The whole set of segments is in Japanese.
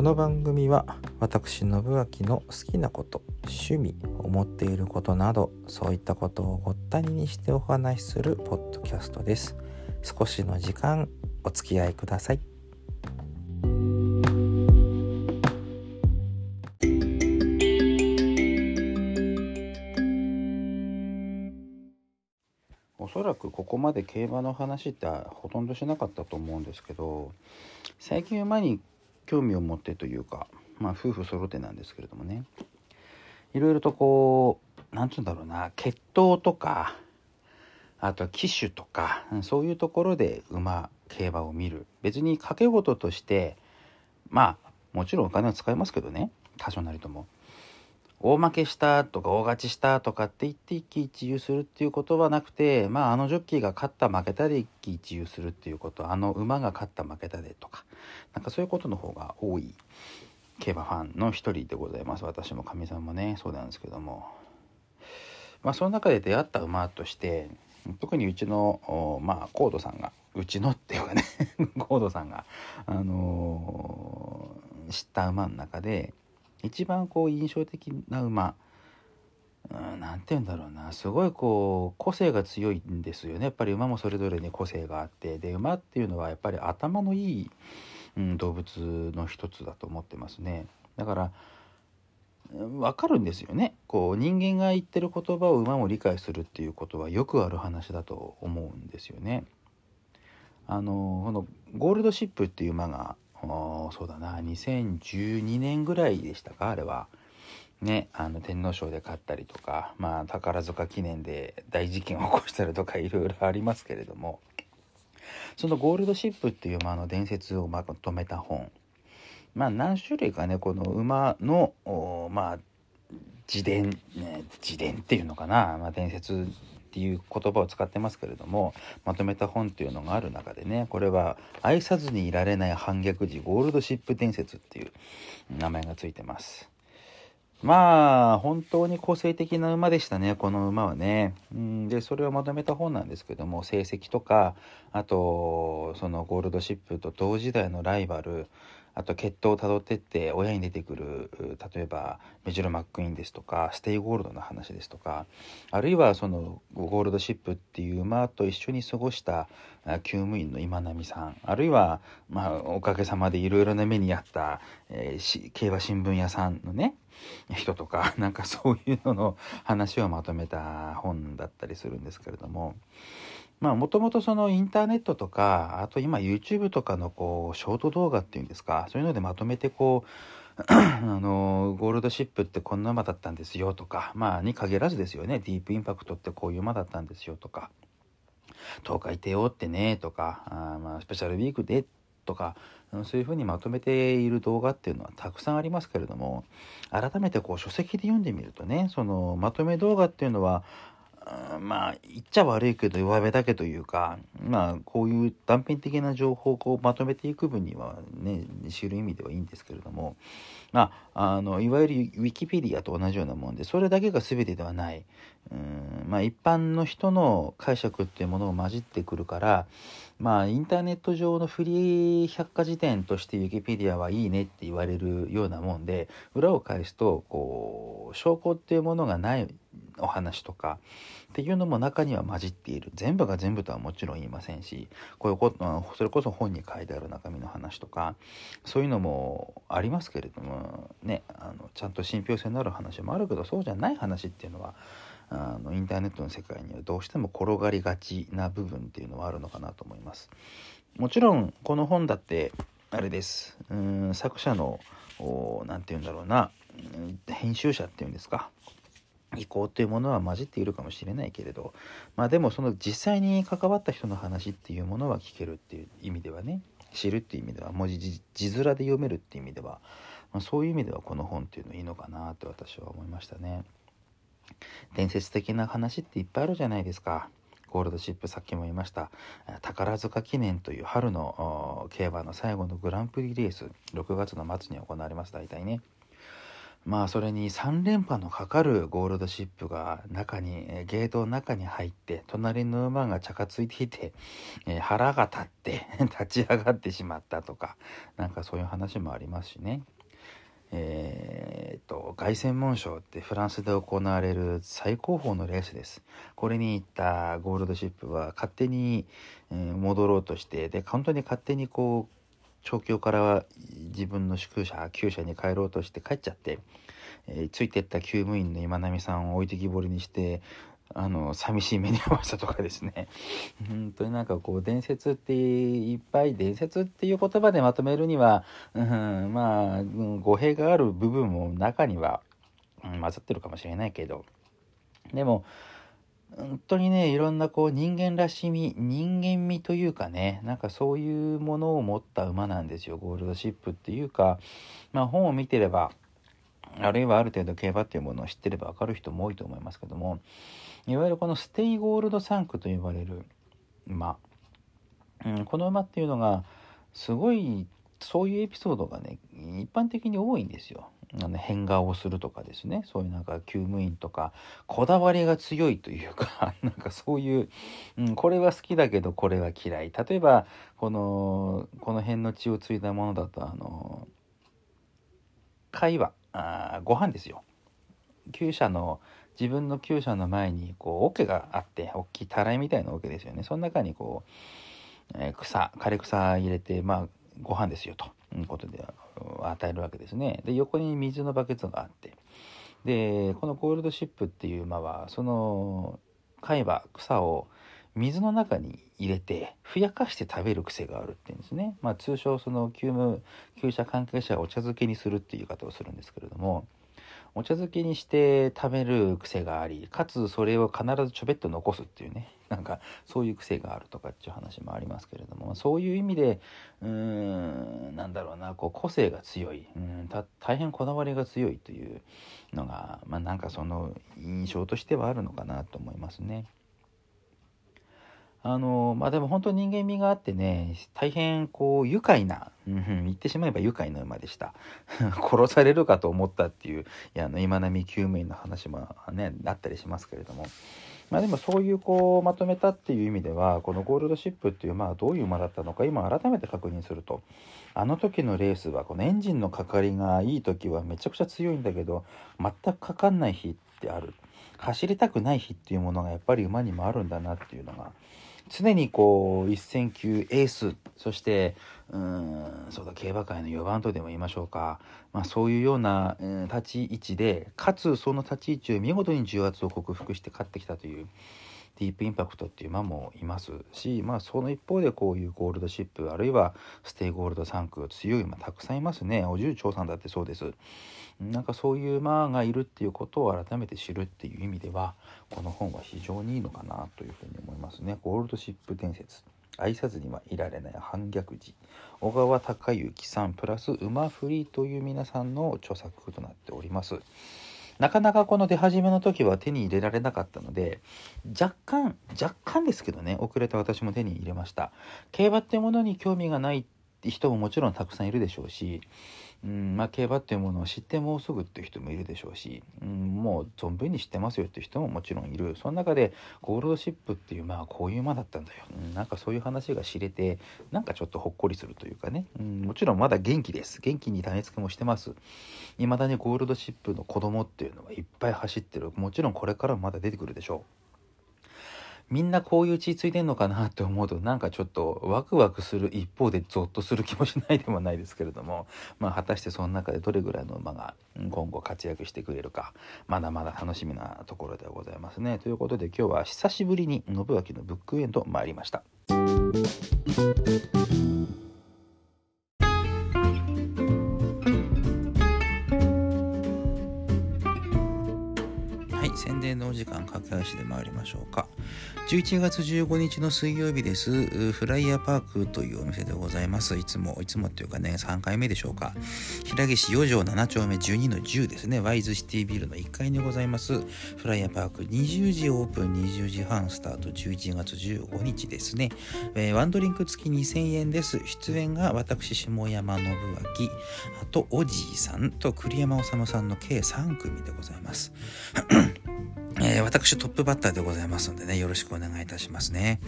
この番組は私信明の好きなこと趣味思っていることなどそういったことをごったににしてお話しするポッドキャストです。少しの時間お付き合いください。おそらくここまで競馬の話ってほとんどしなかったと思うんですけど最近馬に興味を持ってというかまあ夫婦揃ってなんですけれどもね。いろいろとこう何て言うんだろうな血統とかあとは騎手とかそういうところで馬競馬を見る。別に賭け事としてまあもちろんお金は使いますけどね。多少なりとも。大負けしたとか大勝ちしたとかって言って一喜一憂するっていうことはなくてまああのジョッキーが勝った負けたで一喜一憂するっていうことあの馬が勝った負けたでとかなんかそういうことの方が多い競馬ファンの一人でございます。私もかみさんもねそうなんですけども。まあその中で出会った馬として特にうちのまあコードさんがうちのっていうかね コードさんがあのー、知った馬の中で一番こう印象的な馬何て言うんだろうな。すごいこう個性が強いんですよね。やっぱり馬もそれぞれに個性があって。で馬っていうのはやっぱり頭のいい、うん、動物の一つだと思ってますね。だから分かるんですよね。こう人間が言ってる言葉を馬も理解するっていうことはよくある話だと思うんですよね。あのこのゴールドシップっていう馬がそうだな。2012年ぐらいでしたか？あれは。ね、あの天皇賞で勝ったりとか、まあ、宝塚記念で大事件を起こしたりとかいろいろありますけれども。そのゴールドシップっていう馬の伝説をまとめた本。まあ何種類かねこの馬のまあ自伝、ね、自伝っていうのかな、まあ、伝説っていう言葉を使ってますけれどもまとめた本っていうのがある中でねこれは「愛さずにいられない反逆時ゴールドシップ伝説」っていう名前がついてます。まあ本当に個性的な馬でしたねこの馬はね。でそれをまとめた本なんですけども成績とかあとそのゴールドシップと同時代のライバルあと血統をたどってって親に出てくる例えばメジロ・マックイーンですとかステイゴールドの話ですとかあるいはそのゴールドシップっていう馬と一緒に過ごした厩務員の今浪さんあるいは、まあ、おかげさまでいろいろな目にあった、えー、競馬新聞屋さんのね人とか なんかそういうのの話をまとめた本だったりするんですけれどもまあもともとそのインターネットとかあと今 YouTube とかのこうショート動画っていうんですかそういうのでまとめてこう あのゴールドシップってこんな馬だったんですよとかまあに限らずですよねディープインパクトってこういう馬だったんですよとか東海帝王ってねとかあまあスペシャルウィークでとかそういうふうにまとめている動画っていうのはたくさんありますけれども改めてこう書籍で読んでみるとねそのまとめ動画っていうのはまあ言っちゃ悪いけど弱めだけというかまあこういう断片的な情報をこうまとめていく分にはね知る意味ではいいんですけれどもまああのいわゆるウィキペディアと同じようなもんでそれだけが全てではない。うんまあ一般の人の解釈っていうものを混じってくるからまあインターネット上のフリー百科事典としてウィキペディアはいいねって言われるようなもんで裏を返すとこう証拠っていうものがないお話とかっていうのも中には混じっている。全部が全部とはもちろん言いませんしこういうことそれこそ本に書いてある中身の話とかそういうのもありますけれどもねあのちゃんと信憑性のある話もあるけどそうじゃない話っていうのはあのインターネットの世界にはどうしても転がりがちな部分っていうのはあるのかなと思います。もちろんこの本だってあれです。うん作者の何て言うんだろうな編集者っていうんですか。意向っていうものは混じっているかもしれないけれどまあでもその実際に関わった人の話っていうものは聞けるっていう意味ではね知るっていう意味では文字字面で読めるっていう意味では、まあ、そういう意味ではこの本っていうのいいのかなって私は思いましたね。伝説的な話っていっぱいあるじゃないですか。ゴールドシップさっきも言いました宝塚記念という春の競馬の最後のグランプリレース6月の末に行われます大体ねまあそれに3連覇のかかるゴールドシップが中にゲートの中に入って隣の馬が茶化ついていて、え、腹が立って 立ち上がってしまったとかなんかそういう話もありますしね。えー、と凱旋門賞ってフランスで行われる最高峰のレースですこれに行ったゴールドシップは勝手に、え、戻ろうとしてで本当に勝手にこう調教からは自分の宿舎厩舎に帰ろうとして帰っちゃって、えー、ついてった厩務員の今波さんを置いてきぼりにしてあの寂しい目に遭わせたとかですね。本当になんかこう伝説っていっぱい伝説っていう言葉でまとめるには、うん、まあ語弊がある部分も中には、うん、混ざってるかもしれないけど。でも本当にねいろんなこう人間らしみ人間味というかねなんかそういうものを持った馬なんですよゴールドシップっていうかまあ本を見てればあるいはある程度競馬っていうものを知ってれば分かる人も多いと思いますけどもいわゆるこのステイゴールド産駒と呼ばれる馬、うん、この馬っていうのがすごいそういうエピソードがね一般的に多いんですよ。あの変顔をするとかですね。そういうなんか厩務員とかこだわりが強いというか なんかそういう、うん、これは好きだけどこれは嫌い。例えばこのこの辺の血を継いだものだとあの会話あご飯ですよ。厩舎の自分の厩舎の前にこう桶があって大きいたらいみたいな桶ですよね。その中にこう、えー、草枯れ草入れてまあご飯ですよということで与えるわけですね。で横に水のバケツがあってでこのゴールドシップっていう馬はその海馬草を水の中に入れてふやかして食べる癖があるっていうんですね。まあ、通称その急務厩舎関係者がお茶漬けにするっていう言い方をするんですけれどもお茶漬けにして食べる癖がありかつそれを必ずちょべっと残すっていうね なんかそういう癖があるとかっていう話もありますけれどもそういう意味でうーんなんだろうなこう個性が強いうん大変こだわりが強いというのがまあなんかその印象としてはあるのかなと思いますね。あのまあでも本当人間味があってね大変こう愉快な、うん、言ってしまえば愉快な馬でした。殺されるかと思ったっていういやあの今波救命の話もねあったりしますけれども。まあでもそういうこうまとめたっていう意味ではこのゴールドシップっていう馬はどういう馬だったのか今改めて確認するとあの時のレースはこのエンジンのかかりがいい時はめちゃくちゃ強いんだけど全くかかんない日ってある。走りたくない日っていうものがやっぱり馬にもあるんだなっていうのが常にこう一戦級エースそしてうんそうだ競馬界の4番とでも言いましょうか、まあ、そういうような、うん、立ち位置でかつその立ち位置を見事に重圧を克服して勝ってきたというディープインパクトっていう馬もいますし、まあ、その一方でこういうゴールドシップあるいはステイゴールド産駒強い馬たくさんいますね。オジュウチョウサンだってそうです。なんかそういう馬がいるっていうことを改めて知るっていう意味ではこの本は非常にいいのかなというふうに思いますね。ゴールドシップ伝説。愛さずにはいられない反逆児。小川隆行さんプラスウマフリという皆さんの著作となっております。なかなかこの出始めの時は手に入れられなかったので若干若干ですけどね遅れた私も手に入れました。競馬ってものに興味がない人ももちろんたくさんいるでしょうしうんまあ、競馬っていうものを知ってもうすぐっていう人もいるでしょうし、うん、もう存分に知ってますよっていう人ももちろんいる。その中でゴールドシップっていうまあこういう馬だったんだよ、うん、なんかそういう話が知れてなんかちょっとほっこりするというかね、うん、もちろんまだ元気です。元気に種付けもしてます。未だにゴールドシップの子供っていうのはいっぱい走ってる。もちろんこれからもまだ出てくるでしょう。みんなこういう血ついてんのかなって思うとなんかちょっとワクワクする一方でゾッとする気もしないでもないですけれども まあ果たしてその中でどれぐらいの馬が今後活躍してくれるかまだまだ楽しみなところではございますね。ということで今日は久しぶりに信明のブックエンド参りました。お時間駆け足で参りましょうか。11月15日の水曜日です。フライヤーパークというお店でございます。いつもいつもっていうかね3回目でしょうか。平岸4条7丁目12の10ですね。ワイズシティビルの1階にございます。フライヤーパーク20時オープン20時半スタート11月15日ですね、えー、ワンドリンク付き2000円です。出演が私下山信明。あとおじいさんと栗山治さんの計3組でございます。えー、私トップバッターでございますのでね、よろしくお願いいたしますね。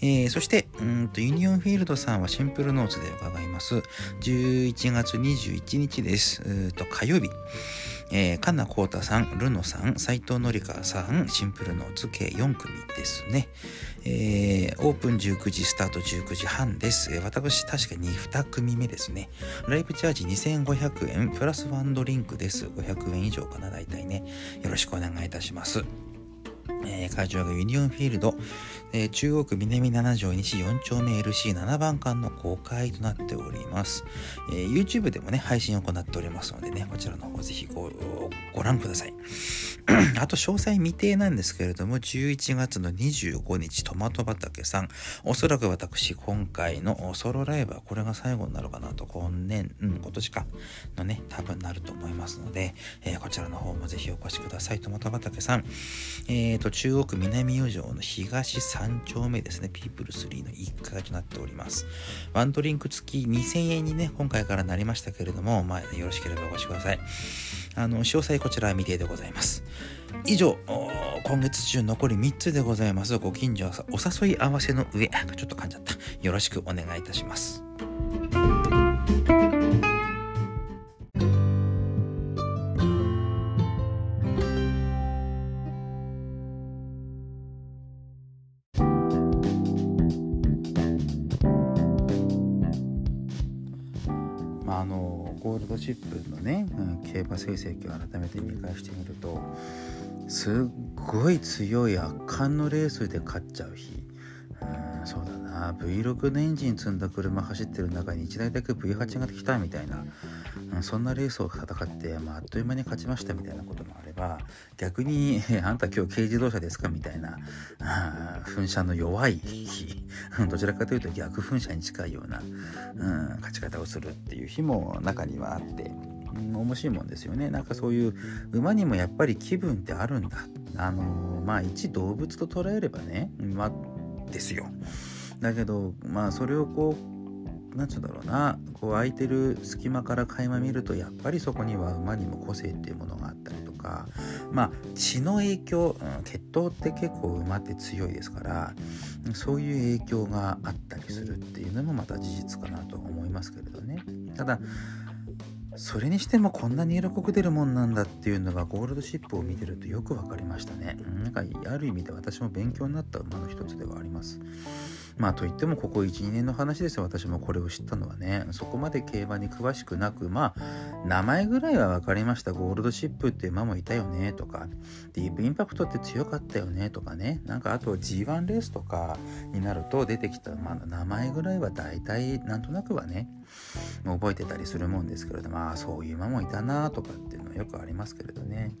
えー、そして、うんと、ユニオンフィールドさんはシンプルノーツで伺います。11月21日です。うと火曜日。えー、カナコータさん、ルノさん、斎藤のりかさん、シンプルノーツ計4組ですね。えー、オープン19時スタート19時半です。えー、私、確かに2組目ですね。ライブチャージ2500円、プラスワンドリンクです。500円以上かな、大体ね。よろしくお願いいたします。えー、会場がユニオンフィールド、えー、中央区南7条西4丁目 LC7 番館の公開となっております、えー、YouTube でもね、配信を行っておりますのでね、こちらの方ぜひごご覧ください。あと詳細未定なんですけれども、11月の25日、トマト畑さん、おそらく私、今回のソロライブはこれが最後になるかなと、今年、うん、今年か、のね、多分なると思いますので、えー、こちらの方もぜひお越しください。トマト畑さん、えーと、中央区南四条の東3丁目ですね、ピープル3の1階となっております。ワンドリンク付き2000円にね、今回からなりましたけれども、まあ、よろしければお越しください。あの、詳細こちらは未定でございます。以上、今月中残り3つでございます。ご近所お誘い合わせの上、ちょっと噛んじゃった。よろしくお願いいたします。シップのね、うん、競馬成績を改めて見返してみるとすっごい強い圧巻のレースで勝っちゃう日、うん、そうだな。V6 のエンジン積んだ車走ってる中に1台だけ V8 が来たみたいな、そんなレースを戦って、まあ、あっという間に勝ちましたみたいなこともあれば逆に「あんた今日軽自動車ですか?」みたいな噴射の弱い日どちらかというと逆噴射に近いような、うん、勝ち方をするっていう日も中にはあって。面白いもんですよねなんかそういう馬にもやっぱり気分ってあるんだあのまあ一動物と捉えればね馬ですよだけどまあそれをこうなんつうんだろうな。こう空いてる隙間から垣間見るとやっぱりそこには馬にも個性っていうものがあったりとか。まあ血の影響、うん、血統って結構馬って強いですからそういう影響があったりするっていうのもまた事実かなと思いますけれどね。ただそれにしてもこんなに色濃く出るもんなんだっていうのがゴールドシップを見てるとよく分かりましたね。なんかある意味で私も勉強になった馬の一つではあります。まあといってもここ12年の話ですよ。私もこれを知ったのはね。そこまで競馬に詳しくなくまあ名前ぐらいは分かりました。ゴールドシップって馬もいたよね。とか。ディープインパクトって強かったよね。とかね。なんかあと G1 レースとかになると出てきた、まあ、名前ぐらいは大体なんとなくはね覚えてたりするもんですけれどまあそういう馬もいたなとかっていうのはよくありますけれどね。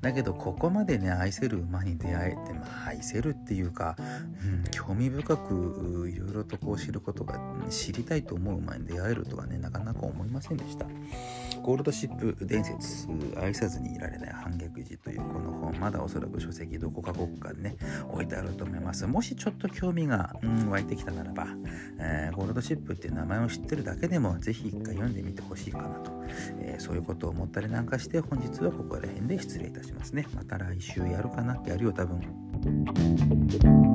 だけどここまでね愛せる馬に出会えてまあ愛せるっていうか、うん、興味深くいろいろとこう知ることが知りたいと思う馬に出会えるとはねなかなか思いませんでした。ゴールドシップ伝説愛さずにいられない反逆児というこの本まだおそらく書籍どこか国家でね置いてあると思います。もしちょっと興味が、うん、湧いてきたならば、えー、ゴールドシップっていう名前を知ってるだけでもぜひ一回読んでみてほしいかなと、えー、そういうことを思ったりなんかして本日はここら辺で失礼いたしますね。また来週やるかなってやるよ多分。